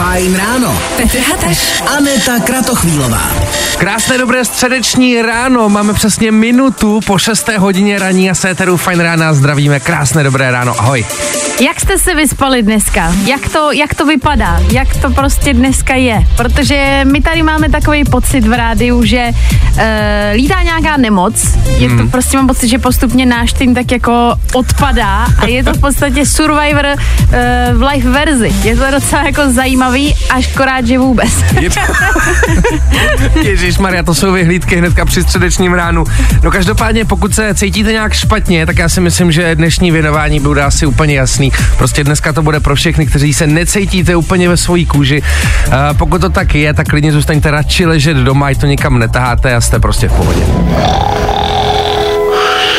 Fajn ráno. Petr Hateš. Aneta Kratochvílová. Krásné dobré středeční ráno, máme přesně minutu po 6. hodině raní a séteru Fajn rána zdravíme. Krásné dobré ráno, ahoj. Jak jste se vyspali dneska? Jak to, jak to vypadá? Jak to prostě dneska je? Protože my tady máme takový pocit v rádiu, že uh, lítá nějaká nemoc. Je to prostě mám pocit, že postupně náš tým tak jako odpadá a je to v podstatě Survivor uh, v live verzi. Je to docela jako zajímavý, až korát, že vůbec. Je to... Ježíš Maria, to jsou vyhlídky hnedka při středečním ránu. No každopádně, pokud se cítíte nějak špatně, tak já si myslím, že dnešní věnování bude asi úplně jasný. Prostě dneska to bude pro všechny, kteří se necítíte úplně ve svojí kůži. Uh, pokud to tak je, tak klidně zůstaňte radši ležet doma, i to nikam netaháte a jste prostě v pohodě.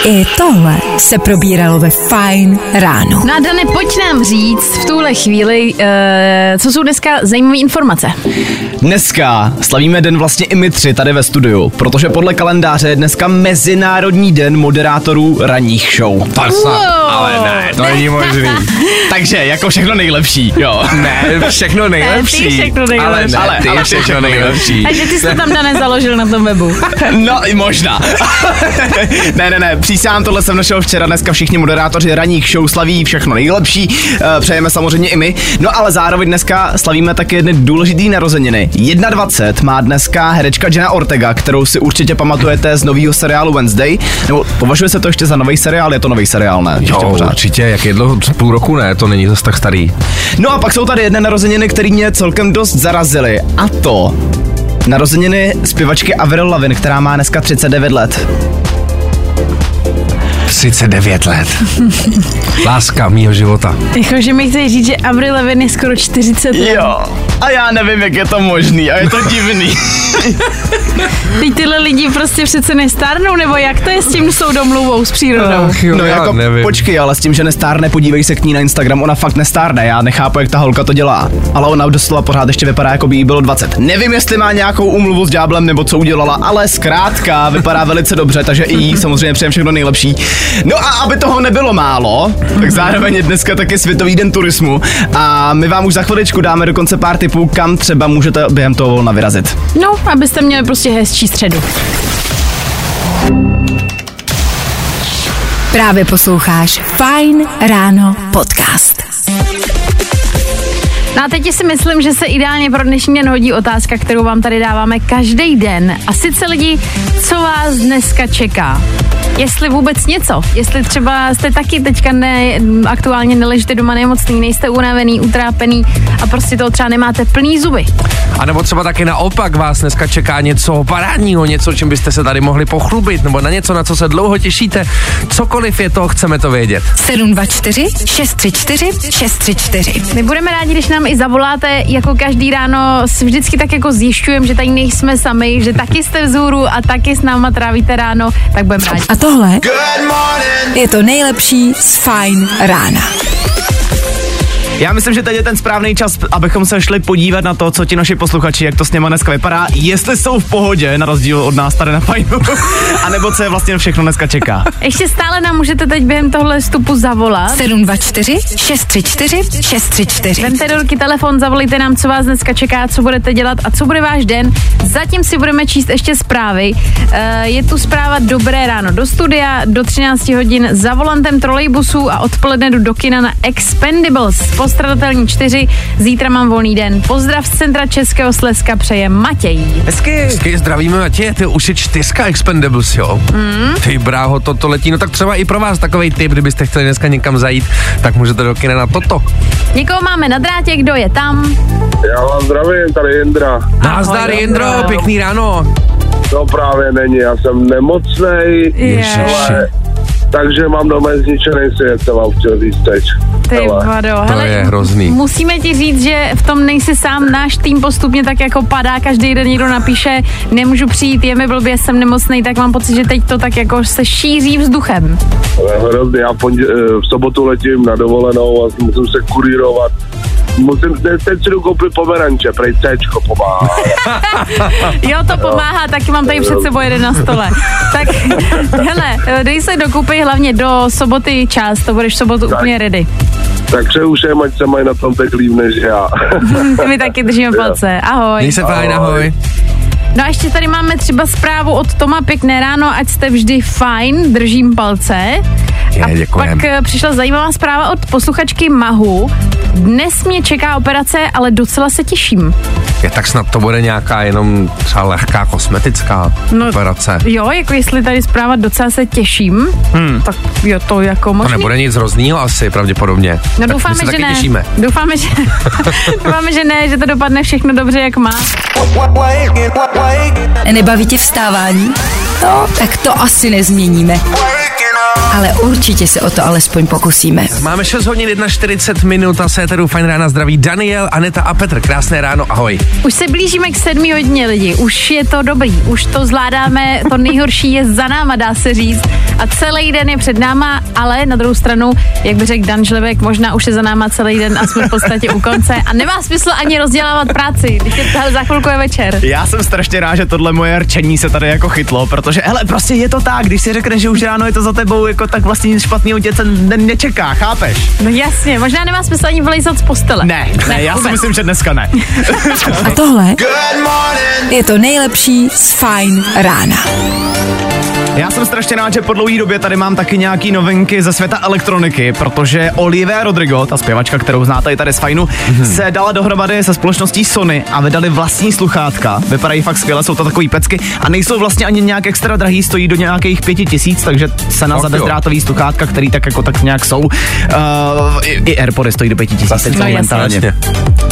I tohle se probíralo ve Fajn ráno. No a Dane, pojď nám říct v tuhle chvíli, uh, co jsou dneska zajímavé informace. Dneska slavíme den vlastně i my tři tady ve studiu, protože podle kalendáře je dneska Mezinárodní den moderátorů ranních show. Wow. Ale ne, to není možný. Takže jako všechno nejlepší, jo. Ne, všechno nejlepší. Ne, ty všechno nejlepší. Ale, ne, Ale- ty ale všechno všechno nejlepší. Takže ty jsi to tam Dane založil na tom webu. No i možná. ne, ne, ne, přísám, tohle jsem našel včera, dneska všichni moderátoři ranních show slaví všechno nejlepší, eh, přejeme samozřejmě i my. No ale zároveň dneska slavíme také jedny důležitý narozeniny. 21 má dneska herečka Jenna Ortega, kterou si určitě pamatujete z nového seriálu Wednesday. Nebo považuje se to ještě za nový seriál, je to nový seriál, ne? Ještě Jo, pořád. určitě, jak je dlouho, půl roku ne, to není zase tak starý. No a pak jsou tady jedné narozeniny, které mě celkem dost zarazily. A to narozeniny zpěvačky Avril Lavigne, která má dneska 39 let. 39 let. Láska mýho života. Jakože mi chce říct, že Avril Lavigne je skoro 40 let. Jo, a já nevím, jak je to možný a je to divný. Teď tyhle lidi prostě přece nestárnou, nebo jak to je s tím jsou domluvou s přírodou? Ach jo, no já jako nevím. počkej, ale s tím, že nestárne, podívej se k ní na Instagram, ona fakt nestárne, já nechápu, jak ta holka to dělá. Ale ona doslova pořád ještě vypadá, jako by jí bylo 20. Nevím, jestli má nějakou umluvu s ďáblem nebo co udělala, ale zkrátka vypadá velice dobře, takže i jí samozřejmě přejem všechno nejlepší. No a aby toho nebylo málo, tak zároveň je dneska taky Světový den turismu a my vám už za chviličku dáme dokonce pár tipů, kam třeba můžete během toho volna vyrazit. No, abyste měli prostě hezčí středu. Právě posloucháš Fajn ráno podcast. No a teď si myslím, že se ideálně pro dnešní den hodí otázka, kterou vám tady dáváme každý den. A sice lidi, co vás dneska čeká? Jestli vůbec něco, jestli třeba jste taky teďka ne, aktuálně neležíte doma nemocný, nejste unavený, utrápený a prostě toho třeba nemáte plný zuby. A nebo třeba taky naopak vás dneska čeká něco parádního, něco, čím byste se tady mohli pochlubit, nebo na něco, na co se dlouho těšíte. Cokoliv je to, chceme to vědět. 724 634 634. My budeme rádi, když nám i zavoláte, jako každý ráno si vždycky tak jako zjišťujeme, že tady nejsme sami, že taky jste vzhůru a taky s náma trávíte ráno, tak budeme rádi. A tohle je to nejlepší z Fajn rána. Já myslím, že teď je ten správný čas, abychom se šli podívat na to, co ti naši posluchači, jak to s něma dneska vypadá, jestli jsou v pohodě, na rozdíl od nás tady na fajnu, anebo co je vlastně všechno dneska čeká. Ještě stále nám můžete teď během tohle vstupu zavolat. 724 634 634. Vemte do ruky telefon, zavolejte nám, co vás dneska čeká, co budete dělat a co bude váš den. Zatím si budeme číst ještě zprávy. Eh, Je tu zpráva Dobré ráno do studia, do 13 hodin za volantem trolejbusu a odpoledne jdu do kina na Expendables. Postradatelní 4, zítra mám volný den. Pozdrav z centra Českého Slezska přeje Matěj. Hezky. Hezky zdravíme, Matěj, ty už je čtyřka Expendables, jo? Mm. Ty bráho, to, to letí, no tak třeba i pro vás takový tip, kdybyste chtěli dneska někam zajít, tak můžete do kina na toto. Někoho máme na drátě, kdo je tam? Já vás zdravím, tady Jindra. Nazdar, Jindro. pěkný ráno. To právě není, já jsem nemocnej, Ježiši. ale, takže mám doma zničený svět, jsem vám chtěl říct teď. Ty Hele. vado, To je hrozný. Musíme ti říct, že v tom nejsi sám, náš tým postupně tak jako padá, každý den někdo napíše, nemůžu přijít, je mi blbě, jsem nemocný, tak mám pocit, že teď to tak jako se šíří vzduchem. Hrozný, já v, pondě, eh, v sobotu letím na dovolenou a musím se kurírovat. Musím, teď, teď si jdu koupit pomeranče, prej Cčko pomáhá. Jo, to pomáhá, taky mám tady před sebou jeden na stole. Tak, hele, dej se dokupy hlavně do soboty čas, to budeš v sobotu Tak. úplně ready. Tak přeju ať se mají na tom tak líp než já. My taky držíme palce. Ahoj. Měj se fajn, ahoj. No a ještě tady máme třeba zprávu od Toma Pěkné ráno, ať jste vždy fajn, držím palce. Je, a děkujem. pak eh, přišla zajímavá zpráva od posluchačky Mahu. Dnes mě čeká operace, ale docela se těším. Je, tak snad to bude nějaká jenom třeba lehká kosmetická No, operace. Jo, jako jestli tady zpráva docela se těším, hmm. tak jo, to jako To možný. nebude nic hroznýho asi, pravděpodobně. No Tak my doufáme, že ne. těšíme. Doufáme, že, doufáme, že ne, že to dopadne všechno dobře, jak má. Nebaví tě vstávání? No, tak to asi nezměníme. Ale určitě se o to alespoň pokusíme. Máme 6 hodin 41 minut a se tady fajn rána zdraví Daniel, Aneta a Petr. Krásné ráno, ahoj. Už se blížíme k sedmi hodině lidi, už je to dobrý, už to zvládáme, to nejhorší je za náma, dá se říct. A celý den je před náma, ale na druhou stranu, jak by řekl Dan Žlebek, možná už je za náma celý den a jsme v podstatě u konce. A nemá smysl ani rozdělávat práci, když je hele, za chvilku je večer. Já jsem strašně rád, že tohle moje rčení se tady jako chytlo, protože hele, prostě je to tak, když si řekne, že už ráno je to za tebou, jako tak vlastně nic špatného tě se ne- nečeká, chápeš? No jasně, možná nemá smysl ani vylejzat z postele. Ne, ne, já si vůbec. myslím, že dneska ne. A tohle je to nejlepší z Fine rána. Já jsem strašně rád, že po dlouhé době tady mám taky nějaký novinky ze světa elektroniky, protože Olivia Rodrigo, ta zpěvačka, kterou znáte i tady z Fajnu, se dala dohromady se společností Sony a vydali vlastní sluchátka. Vypadají fakt skvěle, jsou to takový pecky a nejsou vlastně ani nějak extra drahý, stojí do nějakých pěti tisíc, takže cena Fakt za bezdrátový sluchátka, který tak jako tak nějak jsou. Uh, i, I Airpody stojí do pěti tisíc teď momentálně.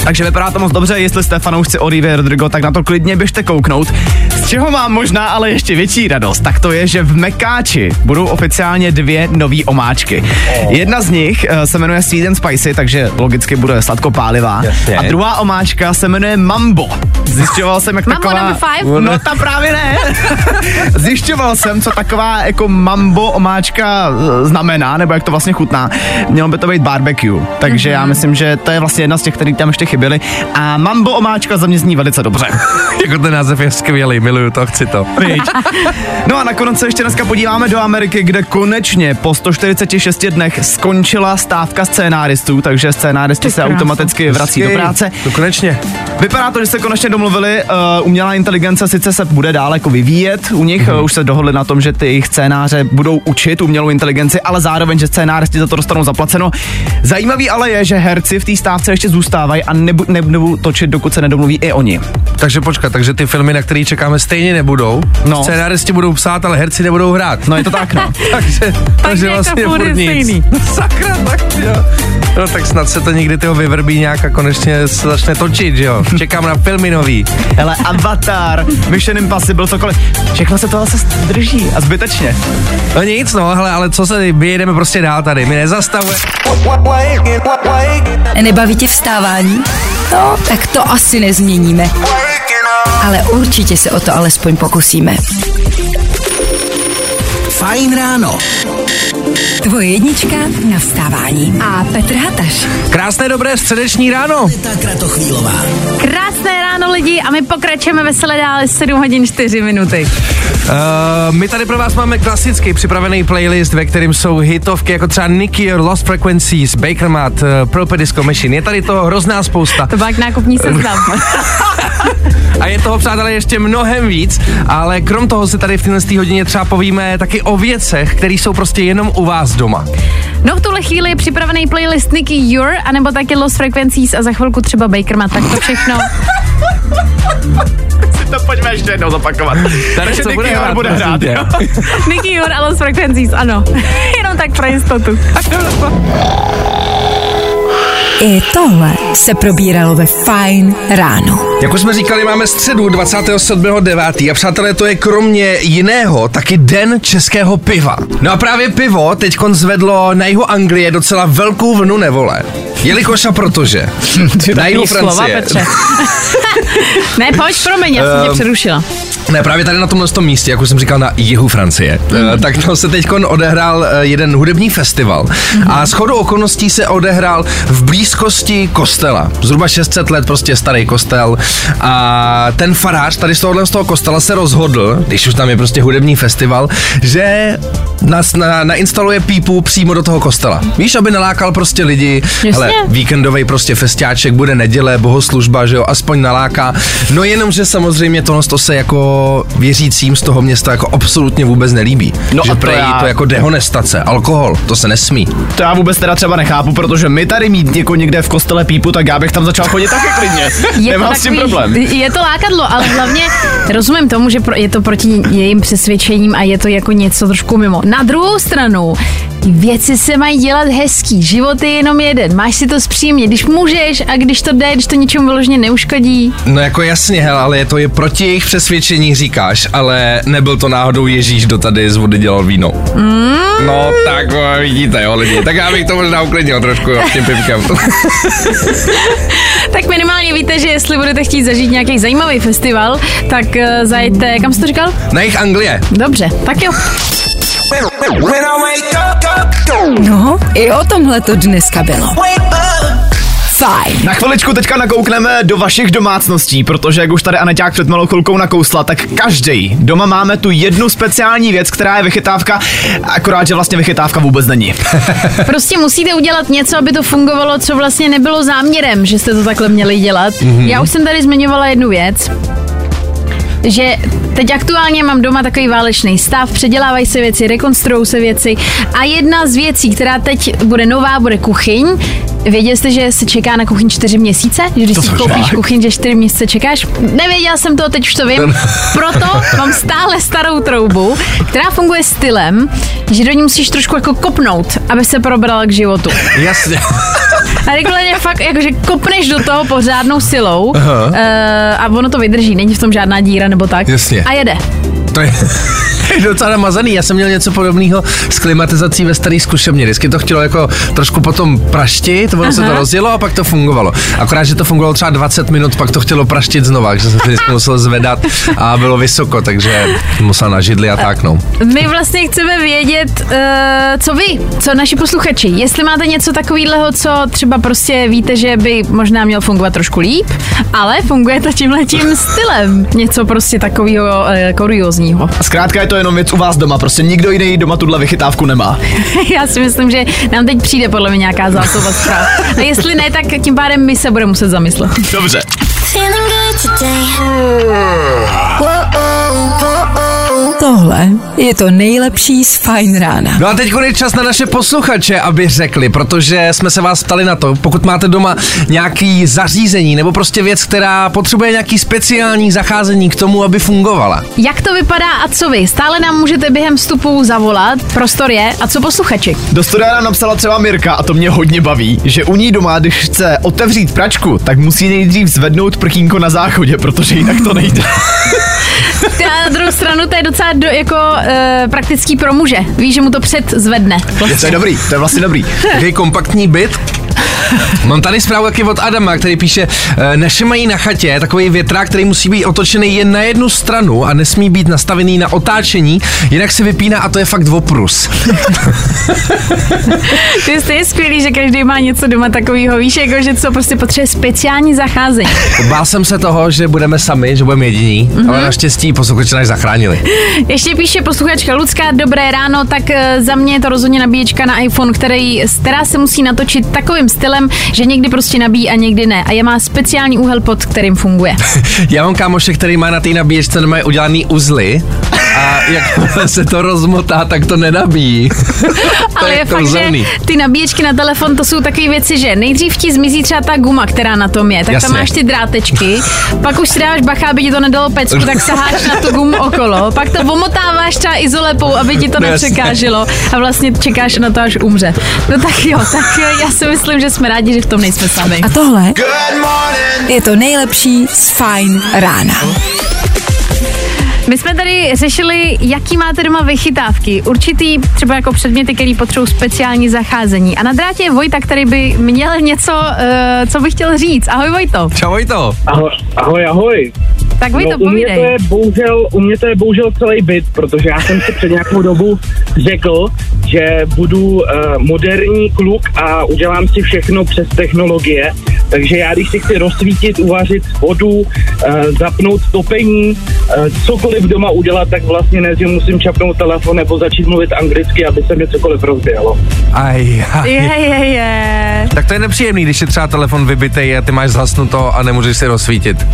Takže vypadá to moc dobře, jestli jste fanoušci Olivia Rodrigo, tak na to klidně běžte kouknout. Z čeho mám možná ale ještě větší radost, tak to je, že v Mekáči budou oficiálně dvě nové omáčky. Jedna z nich eh, se jmenuje Sweet and Spicy, takže logicky bude sladkopálivá. Jasně. A druhá omáčka se jmenuje Mambo. Zjišťoval jsem, jak Mambo taková... number five? No ta právě ne. Zjišťoval jsem, co taková jako mambo omáčka eh, znamená, nebo jak to vlastně chutná. Mělo by to být barbecue. Takže já myslím, že to je vlastně jedna z těch, které tam ještě chyběly. A mambo omáčka za mě zní velice dobře. jako ten název je skvělý, miluju to, chci to. No a nakonec se ještě dneska podíváme do Ameriky, kde konečně po 146 dnech skončila stávka scénáristů, takže scénáristi se automaticky vrací do práce. To konečně. Vypadá to, že se konečně domluvili, uh, umělá inteligence sice se bude dál jako vyvíjet, u nich mm-hmm. uh, už se dohodli na tom, že ty jejich scénáře budou učit umělou inteligenci, ale zároveň, že scénáristi za to dostanou zaplaceno. Zajímavý ale je, že herci v té stávce ještě zůstávají a nebu, nebudou točit, dokud se nedomluví i oni. Takže počkat, takže ty filmy, na které čekáme, stejně nebudou. No. Scénáristi budou psát, ale herci nebudou hrát. No je to tak, no. takže, takže je to vlastně furt nic. stejný. Sakra, tak jo. No tak snad se to někdy tyho vyvrbí nějak a konečně se začne točit, že jo. Čekám na filmy nový. Hele, Avatar, Mission Impossible, cokoliv. Všechno se to zase drží a zbytečně. No nic, no, hele, ale co se, my jedeme prostě dál tady, my nezastavujeme. Nebaví tě vstávání? No, tak to asi nezměníme. Ale určitě se o to alespoň pokusíme. Fajn ráno. Tvoje jednička na vstávání. A Petr Hataš. Krásné dobré středeční ráno. Krásné ráno lidi a my pokračujeme veselé dále 7 hodin 4 minuty. Uh, my tady pro vás máme klasický připravený playlist, ve kterým jsou hitovky jako třeba Nicky Your Lost Frequencies, Baker Mat, uh, Proper Disco Machine. Je tady toho hrozná spousta. To byl jak nákupní seznam. A je toho, přátelé, ještě mnohem víc, ale krom toho si tady v téhle hodině třeba povíme taky o věcech, které jsou prostě jenom u vás doma. No v tuhle chvíli je připravený playlist Nicky Your, anebo taky Lost Frequencies a za chvilku třeba Baker Mat, tak to všechno. To pojďme ještě jednou zopakovat. Takže co Nicky bude hrát, bude hrát. jo. Nicky Your a Lost Frequencies, ano. Jenom tak pro jistotu. I tohle se probíralo ve Fine ráno. Jak už jsme říkali, máme středu 27.9. a přátelé, to je kromě jiného taky den českého piva. No a právě pivo teď zvedlo na jihu Anglie docela velkou vlnu nevole. Jelikož a protože. na jihu slova, Francie. Petře. ne, pojď, promiň, já jsem tě Ehm, přerušila. Ne, právě tady na tomhle tom místě, jak už jsem říkal, na jihu Francie, mm. tak tam se teď odehrál eh, jeden hudební festival. Mm. A shodou okolností se odehrál v blízkosti kostela. Zhruba 600 let prostě starý kostel. A ten farář tady z tohohle z toho kostela se rozhodl, když už tam je prostě hudební festival, že nás na, nainstaluje pípu přímo do toho kostela. Víš, aby nalákal prostě lidi. Hele, víkendový prostě festiáček, bude neděle, bohoslužba, že jo, aspoň naláká. No jenom, že samozřejmě tohle to se jako věřícím z toho města jako absolutně vůbec nelíbí. No že a to, já... to jako dehonestace, alkohol, to se nesmí. To já vůbec teda třeba nechápu, protože my tady mít jako někde v kostele pípu, tak já bych tam začal chodit taky klidně. Je Nemám s tím problém. Je to lákadlo, ale hlavně rozumím tomu, že je to proti jejím přesvědčením a je to jako něco trošku mimo. Na druhou stranu, Věci se mají dělat hezký, život je jenom jeden, máš si to zpříjemně, když můžeš a když to jde, když to ničemu vyloženě neuškodí. No jako jasně, hele, ale je to je proti jejich přesvědčení, říkáš, ale nebyl to náhodou Ježíš, kdo tady z vody dělal víno. Mm. No tak vidíte, jo lidi, tak já bych to možná uklidnil trošku jo, tím pivkem. tak minimálně víte, že jestli budete chtít zažít nějaký zajímavý festival, tak uh, zajďte, kam jsi to říkal? Na jejich Anglie. Dobře, tak jo. No, i o tomhle to dneska bylo. Fajn. Na chviličku teďka nakoukneme do vašich domácností, protože jak už tady Aneťák před malou chvilkou nakousla, tak každý doma máme tu jednu speciální věc, která je vychytávka, akorát, že vlastně vychytávka vůbec není. prostě musíte udělat něco, aby to fungovalo, co vlastně nebylo záměrem, že jste to takhle měli dělat. Mm-hmm. Já už jsem tady zmiňovala jednu věc, že teď aktuálně mám doma takový válečný stav, předělávají se věci, rekonstruují se věci a jedna z věcí, která teď bude nová, bude kuchyň. Věděl jste, že se čeká na kuchyň čtyři měsíce? Že když to si koupíš žák. kuchyň, že čtyři měsíce čekáš? Nevěděla jsem to, teď už to vím. Proto mám stále starou troubu, která funguje stylem, že do ní musíš trošku jako kopnout, aby se probrala k životu. Jasně. A regulárně fakt, jakože kopneš do toho pořádnou silou uh, a ono to vydrží, není v tom žádná díra nebo tak. Jasně. A jede. To je docela namazaný. Já jsem měl něco podobného s klimatizací ve staré zkušebně. Vždycky to chtělo jako trošku potom praštit, ono Aha. se to rozjelo a pak to fungovalo. Akorát, že to fungovalo třeba 20 minut, pak to chtělo praštit znova, takže jsem to vždycky musel zvedat a bylo vysoko, takže musel na židli a tak no. My vlastně chceme vědět, uh, co vy, co naši posluchači. Jestli máte něco takového, co třeba prostě víte, že by možná měl fungovat trošku líp, ale funguje to tímhle tím stylem. Něco prostě takového uh, kuriozního. Zkrátka je to jenom věc u vás doma, prostě nikdo jiný doma tuhle vychytávku nemá. Já si myslím, že nám teď přijde podle mě nějaká zásoba zpráv. A jestli ne, tak tím pádem my se budeme muset zamyslet. Dobře. Tohle je to nejlepší z Fine Rána. No a teď je čas na naše posluchače, aby řekli, protože jsme se vás ptali na to, pokud máte doma nějaký zařízení nebo prostě věc, která potřebuje nějaký speciální zacházení k tomu, aby fungovala. Jak to vypadá a co vy? Stále nám můžete během vstupu zavolat, prostor je a co posluchači? Do studia nám napsala třeba Mirka a to mě hodně baví, že u ní doma, když chce otevřít pračku, tak musí nejdřív zvednout prkínko na záchodě, protože jinak to nejde. na druhou stranu to je docela do, jako e, praktický pro muže. Víš, že mu to před zvedne. Vlastně. To je dobrý, to je vlastně dobrý. Takový kompaktní byt, Mám tady zprávu taky od Adama, který píše, e, naše mají na chatě takový větrák, který musí být otočený jen na jednu stranu a nesmí být nastavený na otáčení, jinak se vypíná a to je fakt oprus. to je skvělý, že každý má něco doma takového, víš, jako, že co prostě potřebuje speciální zacházení. Bál jsem se toho, že budeme sami, že budeme jediní, mm-hmm. ale naštěstí posluchači nás zachránili. Ještě píše posluchačka Lucka, dobré ráno, tak e, za mě je to rozhodně nabíječka na iPhone, který, která se musí natočit takovým stylem, že někdy prostě nabíjí a někdy ne. A je má speciální úhel, pod kterým funguje. Já mám kámoše, který má na té nabíječce udělaný uzly a jak se to rozmotá, tak to nenabíjí. Ale je, je fakt, že ty nabíječky na telefon, to jsou takové věci, že nejdřív ti zmizí třeba ta guma, která na tom je, tak Jasně. tam máš ty drátečky, pak už si dáváš bacha, aby ti to nedalo pecku, tak saháš na tu gumu okolo, pak to omotáváš třeba izolepou, aby ti to nepřekáželo a vlastně čekáš na to, až umře. No tak jo, tak já si myslím, že jsme rádi, že v tom nejsme sami. A tohle je to nejlepší z Fine rána. My jsme tady řešili, jaký máte doma vychytávky. Určitý třeba jako předměty, které potřebují speciální zacházení. A na drátě je Vojta, který by měl něco, uh, co by chtěl říct. Ahoj Vojto. Čau Vojto. Ahoj, ahoj. ahoj. Tak vy no, to u mě to povídej. je bohužel, u mě to je bohužel celý byt, protože já jsem si před nějakou dobu řekl, že budu uh, moderní kluk a udělám si všechno přes technologie, takže já když si chci rozsvítit, uvařit vodu, uh, zapnout topení, uh, cokoliv doma udělat, tak vlastně ne, že musím čapnout telefon nebo začít mluvit anglicky, aby se mi cokoliv rozběhlo. Aj, aj. Je, je, je. Tak to je nepříjemný, když je třeba telefon vybitej a ty máš zhasnuto a nemůžeš si rozsvítit.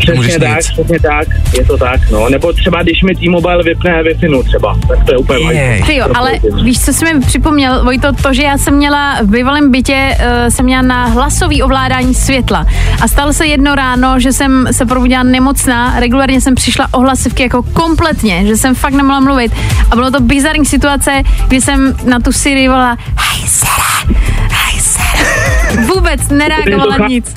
Přesně tak, nic. přesně tak, je to tak, no. Nebo třeba když mi T-Mobile vypne wi třeba, tak to je úplně Jej. Ty jo, ale víš, co jsi mi připomněl, Vojto, to, že já jsem měla v bývalém bytě, uh, jsem měla na hlasový ovládání světla. A stalo se jedno ráno, že jsem se probudila nemocná, regulárně jsem přišla o hlasivky jako kompletně, že jsem fakt nemohla mluvit. A bylo to bizarní situace, kdy jsem na tu Siri volala hej Siri, hej Siri. Vůbec nereagovala To je to nic.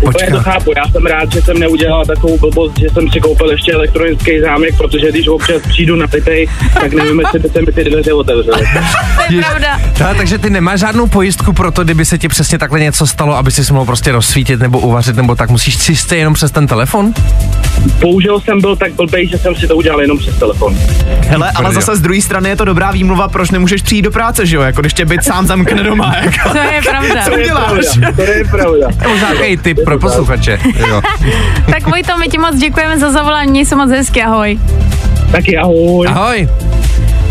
Úplně to chápu, já jsem rád, že jsem neudělal takovou blbost, že jsem si koupil ještě elektronický zámek, protože když občas přijdu na pitej, tak nevím, jestli by se mi ty dveře otevřely. To je pravda. Ta, takže ty nemáš žádnou pojistku pro to, kdyby se ti přesně takhle něco stalo, aby si mohl prostě rozsvítit nebo uvařit, nebo tak musíš čistě jenom přes ten telefon? Bohužel jsem byl tak blbej, že jsem si to udělal jenom přes telefon. Hele, ale zase z druhé strany je to dobrá výmluva, proč nemůžeš přijít do práce, že jo? Jako když tě byt sám zamkne doma, jako. To je pravda. Co To je uděláš? pravda, to je pravda. Možná takový tip pro posluchače. Jo. Tak Vojto, my ti moc děkujeme za zavolání, se moc hezky, ahoj. Taky ahoj. Ahoj.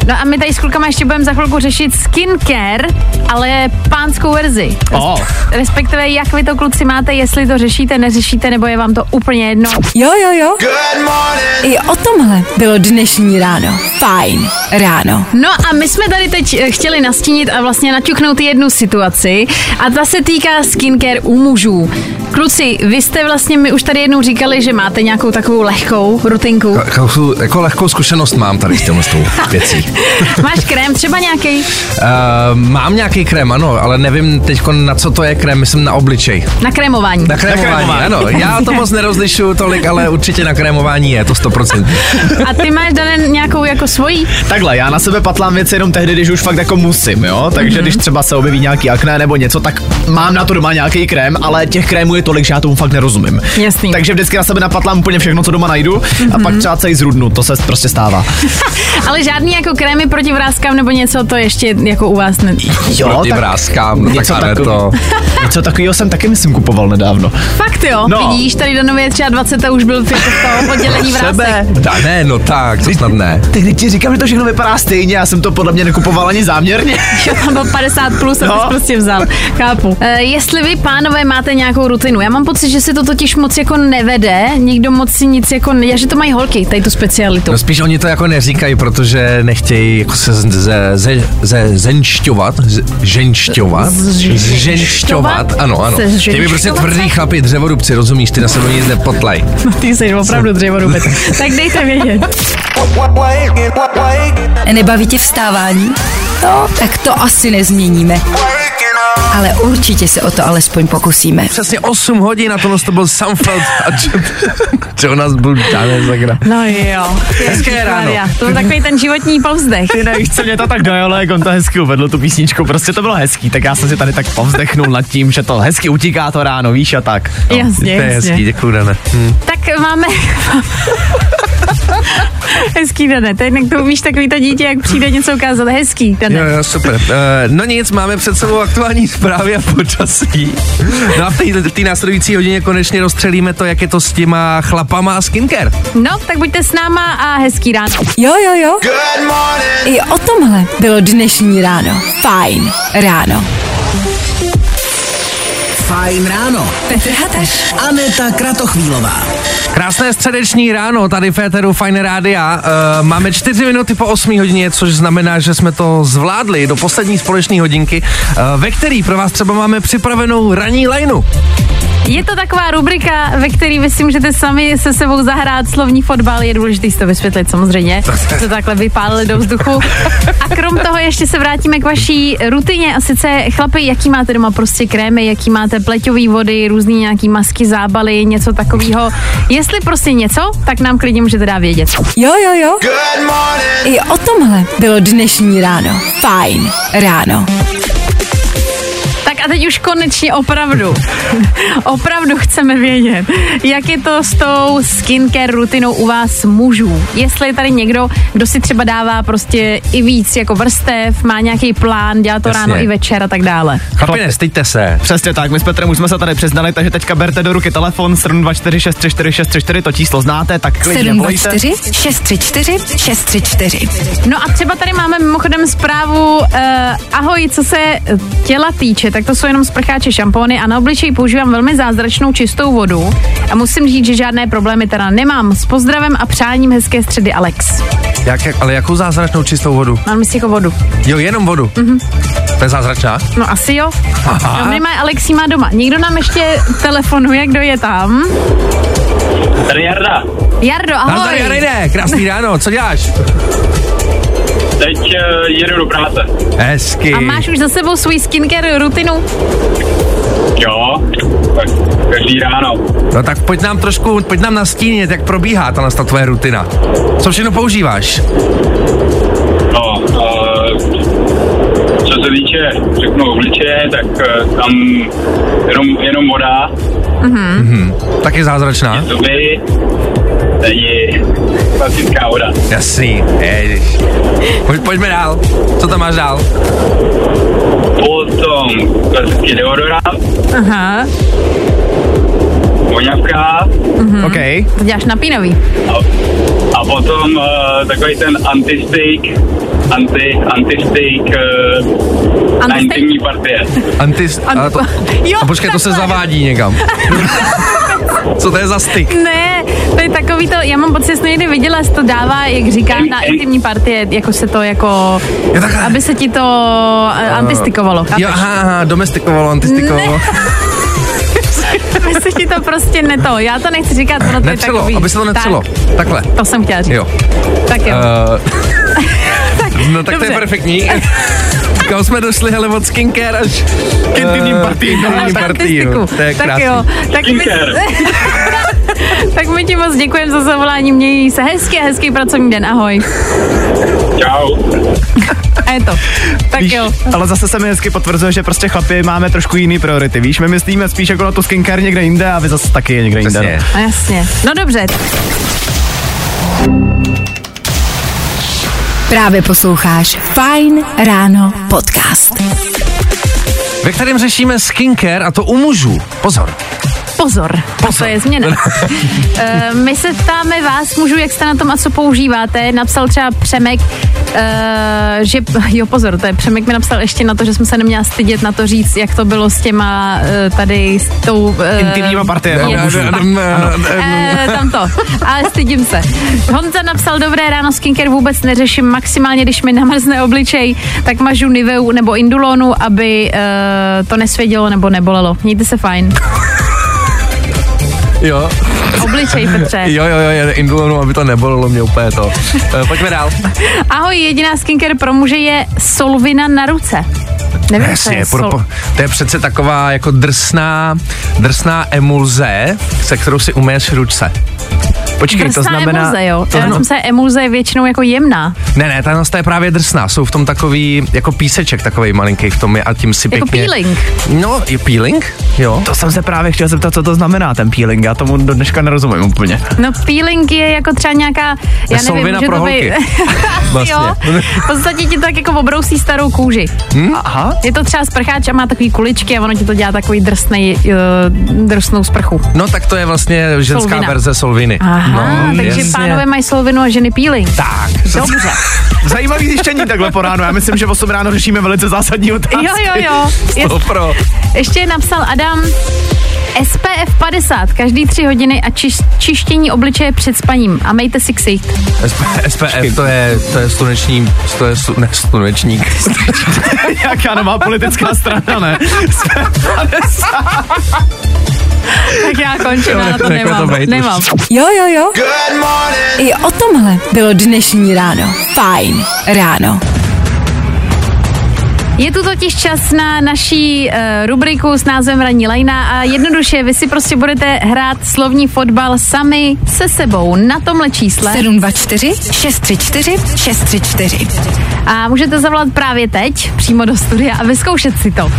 No a my tady s klukama ještě budeme za chvilku řešit skincare, ale pánskou verzi. O. Respektive, jak vy to kluci máte, jestli to řešíte, neřešíte, nebo je vám to úplně jedno. Jo, jo, jo. I o tomhle bylo dnešní ráno. Fajn ráno. No a my jsme tady teď eh, chtěli nastínit a vlastně naťuknout jednu situaci a ta se týká skincare u mužů. Kluci, vy jste vlastně, my už tady jednou říkali, že máte nějakou takovou lehkou rutinku. Jako, jako lehkou zkušenost mám tady s těmhle s tou věcí. Máš krém třeba nějaký? Uh, mám nějaký krém, ano, ale nevím teď na co to je krém, myslím na obličej. Na krémování. Na krémování, krémování. ano. Já to moc nerozlišuju tolik, ale určitě na krémování je, to 100%. A ty máš dané nějakou jako svojí? Takhle, já na sebe patlám věci jenom tehdy, když už fakt jako musím, jo? Takže mm-hmm. když třeba se objeví nějaký akné nebo něco, tak mám na to doma nějaký krém, ale těch krémů je tolik, že já tomu fakt nerozumím. Jasný. Takže vždycky na sebe napatlám úplně všechno, co doma najdu mm-hmm. a pak třeba celý zrudnu, to se prostě stává. Ale žádný jako krémy proti vrázkám nebo něco, to ještě jako u vás ne... Jo, Proti vrázkám, no tak něco, ale takový, to... něco takového jsem taky myslím kupoval nedávno. Fakt jo, No. vidíš, tady do nově třeba 20 a už byl v toho oddělení vrásek. Da, ne, no tak, to snad ne. Teď ti říkám, že to všechno vypadá stejně, já jsem to podle mě nekupoval ani záměrně. Že tam byl 50 plus a No. prostě vzal. Chápu. E, jestli vy, pánové, máte nějakou rutinu, já mám pocit, že se to totiž moc jako nevede, nikdo moc si nic jako nedělá, že to mají holky, tady tu specialitu. No spíš oni to jako neříkají, protože nechtějí jako se ze, ze, ze, zenšťovat, ženšťovat, ženšťovat, ano, ano. Chtějí by prostě tvrdý chlapi, dřevorubci, rozumíš, ty na sebe nic nepotlej. No, ty jsi opravdu dřevorubec. tak dejte vědět. Nebaví tě vstávání? No, tak to asi nezměníme. Ale určitě se o to alespoň pokusíme. Přesně 8 hodin a tohle to byl Samfeld a Jo- Jonas Bultane zagra. No jo. Hezké ráno. To byl takový ten životní povzdech. Ty nevíš, co mě to tak dojalo, jak on to hezky uvedl, tu písničku, prostě to bylo hezký, tak já jsem si tady tak povzdechnul nad tím, že to hezky utíká to ráno, víš a tak. No, Jasně, to je jasně. hezký, děkuju, Dane. Hm. Tak máme... Hezký, Dane. To je jednak to umíš takový to dítě, jak přijde něco ukázat. Hezký, Dane. Jo, jo, super. Uh, no nic, máme před sebou aktuální zprávy a počasí. No a v té- v té následující hodině konečně rozstřelíme to, jak je to s těma chlapama a skincare. No, tak buďte s náma a hezký ráno. Jo, jo, jo. I o tomhle bylo dnešní ráno. Fajn ráno. Fajn ráno. Petr Hataš. Aneta Kratochvílová. Krásné středeční ráno tady v Féteru Fine Rádia. Uh, máme čtyři minuty po 8 hodině, což znamená, že jsme to zvládli do poslední společné hodinky, uh, ve který pro vás třeba máme připravenou ranní lineu. Je to taková rubrika, ve které vy si můžete sami se sebou zahrát slovní fotbal. Je důležité si to vysvětlit samozřejmě. To takhle vypálili do vzduchu. A krom toho ještě se vrátíme k vaší rutině. A sice, chlapi, jaký máte doma prostě krémy, jaký máte pleťové vody, různý nějaký masky, zábaly, něco takového. Jestli prostě něco, tak nám klidně můžete dát vědět. Jo, jo, jo. I o tomhle bylo dnešní ráno. Fajn ráno. A teď už konečně opravdu, opravdu chceme vědět, jak je to s tou skincare rutinou u vás mužů. Jestli je tady někdo, kdo si třeba dává prostě i víc jako vrstev, má nějaký plán, dělá to Jasně. ráno i večer a tak dále. Chlapi, nestejte se. Přesně tak, my s Petrem už jsme se tady přiznali, takže teďka berte do ruky telefon 724634634, to číslo znáte, tak klidně volejte. 724 634 634. No a třeba tady máme mimochodem zprávu, uh, ahoj, co se těla týče, tak to jsou jenom sprcháče šampony a na obličej používám velmi zázračnou čistou vodu a musím říct, že žádné problémy teda nemám. S pozdravem a přáním hezké středy Alex. Jak, jak, ale jakou zázračnou čistou vodu? Mám myslí jako vodu. Jo, jenom vodu. Mhm. To je zázračná? No asi jo. Aha. No, minimálně Alexí má doma. Někdo nám ještě telefonuje, kdo je tam? Tady Jarda. Jardo, Ahoj. Tady Jarine, krásný ráno, co děláš? Teď uh, jedu do práce. Hezky. A máš už za sebou svůj skincare rutinu? Jo, tak každý ráno. No tak pojď nám trošku, pojď nám nastínit, jak probíhá ta ta tvoje rutina. Co všechno používáš? No, uh, co se týče, řeknu, obličeje, tak uh, tam jenom, jenom voda, Tak je zázračná? zuby, není klasická voda. Jasný, ježiš. Pojď, pojďme dál. Co tam máš dál? Potom klasický deodorant, Aha, voňavka OK. to děláš napínavý. a, a potom uh, takový ten anti-steak, anti, anti-steak uh, na Anti-steak? intimní partie. Antis... A, to, Jo, a počkej, to se zavádí někam. Co to je za styk? Ne, to je takový to, já mám pocit, že jsem někdy viděla, že to dává, jak říkám, na intimní partie, jako se to jako, Jo, takhle. aby se ti to uh, antistikovalo. Jo, aha, aha, domestikovalo, antistikovalo. Aby se ti to prostě neto. Já to nechci říkat, ono to je Netřelo, takový. aby se to netřelo. Tak, Takhle. to jsem chtěla říct. Jo. Tak jo. Uh, no tak to je dobře. perfektní. Kam jsme došli, hele, od skincare až k intimním Tak partiím. antistiku. To je tak krásný. jo. Tak my. tak my ti moc děkujeme za zavolání. Měj se hezky a hezký pracovní den. Ahoj. Čau. A je to. Tak Víš, jo. ale zase se mi hezky potvrzuje, že prostě chlapi máme trošku jiný priority. Víš, my myslíme spíš jako na tu skincare někde jinde a vy zase taky je někde jinde. No. A jasně. No dobře. Právě posloucháš Fine Ráno podcast. Ve kterém řešíme skincare a to u mužů. Pozor. Pozor, Pozor. to je změna. Eh, My se ptáme vás, mužů, jak jste na tom a co používáte. Napsal třeba Přemek, eh, že, jo pozor, to je Přemek mi napsal ještě na to, že jsme se neměla stydět na to říct, jak to bylo s těma eh, tady s tou... eh, Intimníma partiema je- mužů. Tam to, ale stydím se. Honza napsal, dobré ráno, skincare vůbec neřeším, maximálně když mi namrzne obličej, tak mažu Niveu nebo Indulonu, aby to nesvědělo nebo nebolelo. Mějte se fajn. Jo. Obličej, Petře. Jo, jo, jo, je indulonu, aby to nebolelo mě úplně to. Uh, pojďme dál. Ahoj, jediná skincare pro muže je solvina na ruce. Nevím, co Jasně, je pro, sol... to je přece taková jako drsná, drsná emulze, se kterou si umyješ ruce. Počkej, to Drsná znamená... emulze, jo. To Já znamená, jsem se emulze je většinou jako jemná. Ne, ne, ta ta je právě drsná, jsou v tom takový, jako píseček takový malinký v tom je a tím si Jako pěkně... peeling. No, je peeling, jo. to jsem se právě chtěl zeptat, co to znamená ten peeling. Já tomu do dneška nerozumím úplně. No peeling je jako třeba nějaká, já nevím, solvina může pro to holky. Asi jo. V podstatě ti to tak jako obrousí starou kůži. Aha. Je to třeba sprcháč a má takový kuličky a ono ti to dělá takový drsnej, uh, drsnou sprchu. No tak to je vlastně ženská Solvina. verze solviny. Aha, no, takže jasně. pánové mají solvinu a ženy peeling. Tak. Dobře. Zajímavý zjištění takhle po ránu. Já myslím, že v 8 ráno řešíme velice zásadní otázky. Jo, jo, jo. Pro. ještě napsal Adam, SPF 50, každý tři hodiny a čiš, čištění obličeje před spaním a mejte si ksicht. SP, SPF, to je, to je sluneční, to je slu, ne, slunečník. Jaká nová politická strana, ne? Tak já končím, já na to Jako to nemám. už. nemám. Jo, jo, jo. I o tomhle bylo dnešní ráno. Fajn ráno. Je tu totiž čas na naší uh, rubriku s názvem Ranní lajna a jednoduše vy si prostě budete hrát slovní fotbal sami se sebou na tomhle čísle 724 634 634. a můžete zavolat právě teď přímo do studia a vyzkoušet si to.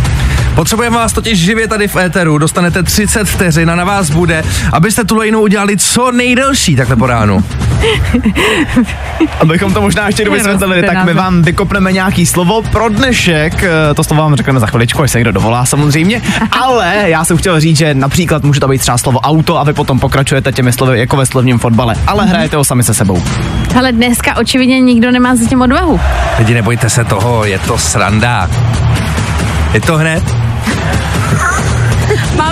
Potřebujeme vás totiž živě tady v éteru, dostanete 30 vteřin a na vás bude, abyste tu lejnu udělali co nejdelší takhle po ránu. Abychom to možná ještě vysvětlili, tak my vám vykopneme nějaký slovo pro dnešek. eh, To slovo vám řekneme za chviličku, až se někdo dovolá samozřejmě. Ale já jsem chtěl říct, že například může to být třeba slovo auto a vy potom pokračujete těmi slovy jako ve slovním fotbale. Ale hrajete ho sami se sebou. Ale dneska očividně nikdo nemá zatím odvahu. Lidi, nebojte se toho, je to sranda. Je to hned?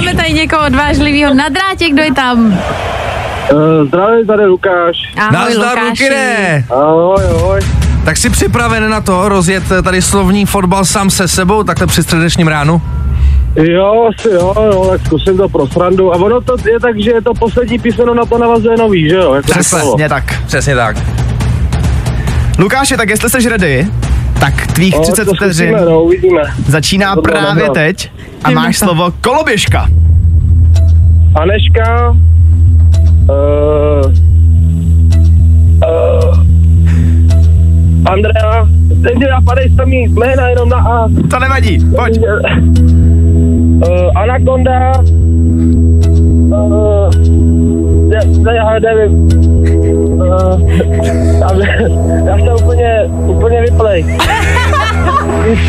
Máme tady někoho odvážlivého na drátě, kdo je tam? Uh, zdravím, tady Lukáš. Ahoj, Nazdar, Lukáši. Lukine. Ahoj, ahoj. Tak jsi připraven na to rozjet tady slovní fotbal sám se sebou, takhle při středečním ránu? Jo, asi jo, jo, tak zkusím to pro srandu. A ono to je tak, že je to poslední písmeno na to navazuje nový, že jo? Jako. Přesně tak. Přesně tak. Lukáši, tak jestli jsi ready, tak tvých No, 30 to vteřin no, uvidíme. začíná To bylo právě dobré. teď a Jdeme máš to. slovo koloběžka. Aneška, uh, uh, Andrea, teď mi napadají samý jména jenom na A. To nevadí, pojď. Uh, Anaconda, uh, já, já nevím. Uh, já, jsem úplně, úplně vyplej. Nic.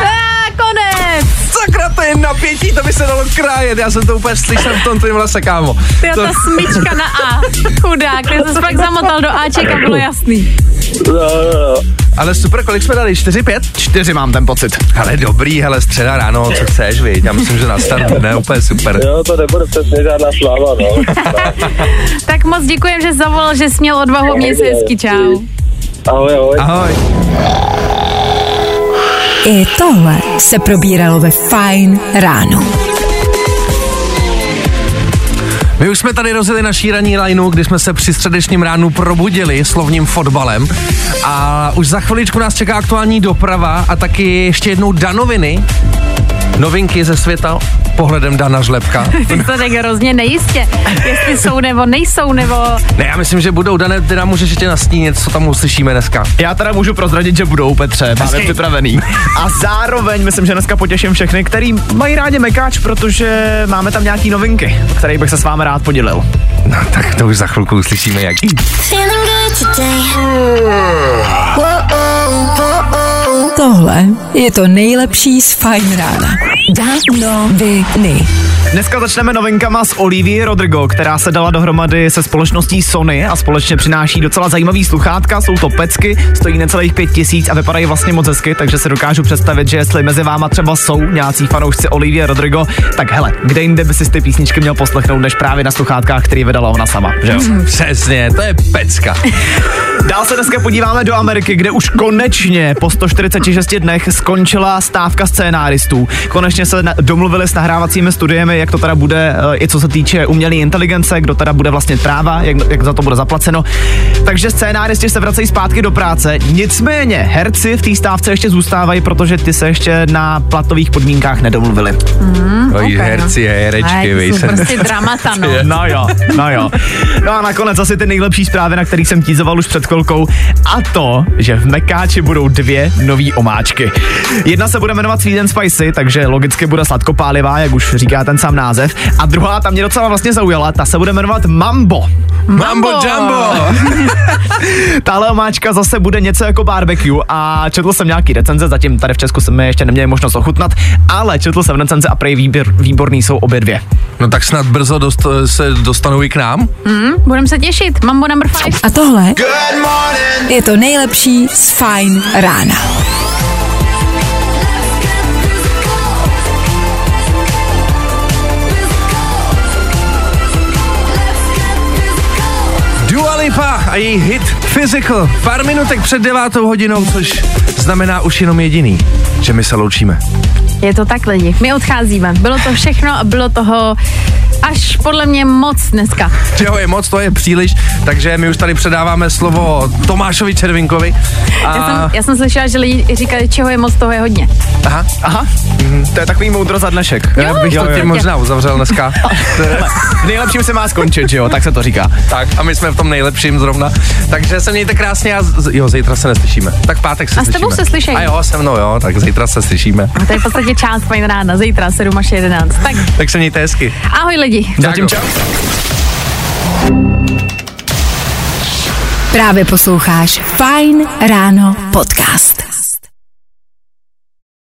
A konec! Sakra, to je napětí, to by se dalo krájet, já jsem to úplně slyšel v tom tvým lese, kámo. Ty To, ta smyčka na A. Chudák, ty jsi fakt zamotal do Aček a bylo jasný. No, no, no. ale super, kolik jsme dali? 4, 5? Čtyři mám ten pocit. Ale dobrý, hele, středa ráno, co chceš, viď? Já myslím, že na start ne, úplně super. Jo, to nebude přesně žádná sláva, no. Tak moc děkujem, že zavolal, že jsi měl odvahu, měj se hezky, čau. Ahoj, ahoj. Ahoj. I tohle se probíralo ve Fine ráno. My už jsme tady rozjeli naší ranní lineu, kdy jsme se při středečním ránu probudili slovním fotbalem. A už za chviličku nás čeká aktuální doprava a taky ještě jednou danoviny, novinky ze světa pohledem Dana Žlepka. Ty to tak hrozně nejistě, jestli jsou nebo nejsou, nebo... Ne, já myslím, že budou. Dane, ty nám můžeš ještě nastínit, co tam uslyšíme dneska. Já teda můžu prozradit, že budou, Petře, máme Hezky. připravený. A zároveň myslím, že dneska potěším všechny, který mají rádi mekáč, protože máme tam nějaký novinky, o kterých bych se s vámi rád podělil. No tak to už za chvilku uslyšíme, jaký. Feeling good today. Tohle je to nejlepší z Fine rána. Danoviny. Dneska začneme novinkama s Olivie Rodrigo, která se dala dohromady se společností Sony a společně přináší docela zajímavý sluchátka, jsou to pecky, stojí necelých pět tisíc a vypadají vlastně moc hezky, takže si dokážu představit, že jestli mezi váma třeba jsou nějací fanoušci Olivie Rodrigo, tak hele, kde jinde by si ty písničky měl poslechnout, než právě na sluchátkách, který vydala ona sama, že jo? Přesně, to je pecka. Dál se dneska podíváme do Ameriky, kde už konečně po 146 dnech skončila stávka scénáristů. Konečně se domluvili s nahrávacími studiemi, jak to teda bude, eh, i co se týče umělé inteligence, kdo teda bude vlastně práva, jak, jak za to bude zaplaceno. Takže scénáristi se vracejí zpátky do práce. Nicméně herci v té stávce ještě zůstávají, protože ty se ještě na platových podmínkách nedomluvili. No Ok, okay, herci a A herečky, jsou se... prostě dramata, no. No jo, no jo. No a nakonec asi ty nejlepší zprávy, na který jsem tízoval už před chvilkou. A to, že v Mekáči budou dvě nové omáčky. Jedna se bude jmenovat Sweet and Spicy, takže logicky bude sladkopálivá, jak už říká ten sám název. A druhá, ta mě docela vlastně zaujala, ta se bude jmenovat Mambo. Mambo Jumbo! Tahle omáčka zase bude něco jako barbecue a četl jsem nějaký recenze, zatím tady v Česku jsme ještě neměli možnost ochutnat, ale četl jsem recenze a prej výběr, výborný jsou obě dvě. No tak snad brzo dost, se dostanou i k nám. Budem se těšit. Mambo number five. A tohle je to nejlepší z Fine rána. Lipa a její hit Physical. Pár minutek před devátou hodinou, což znamená už jenom jediný, že my se loučíme. Je to tak lidi. My odcházíme. Bylo to všechno a bylo toho až podle mě moc dneska. Čeho je moc, to je příliš, takže my už tady předáváme slovo Tomášovi Červinkovi. A... Já jsem, já jsem slyšela, že lidi říkali, čeho je moc, toho je hodně. Aha, Aha, to je takový moudro za dnešek. já bych to tím možná uzavřel dneska. V nejlepším se má skončit, že jo, tak se to říká. tak a my jsme v tom nejlepším zrovna. Takže se mějte krásně a z- jo, zítra se neslyšíme. Tak v pátek se A s tebou slyšíme. se slyšejí. A jo, se mnou jo, tak zítra se slyšíme. A to je v podstatě část fajn rána, zítra 7 až 11. Tak Tak se mějte hezky. ahoj lidi. Zatím čau. Právě posloucháš Fine Ráno podcast.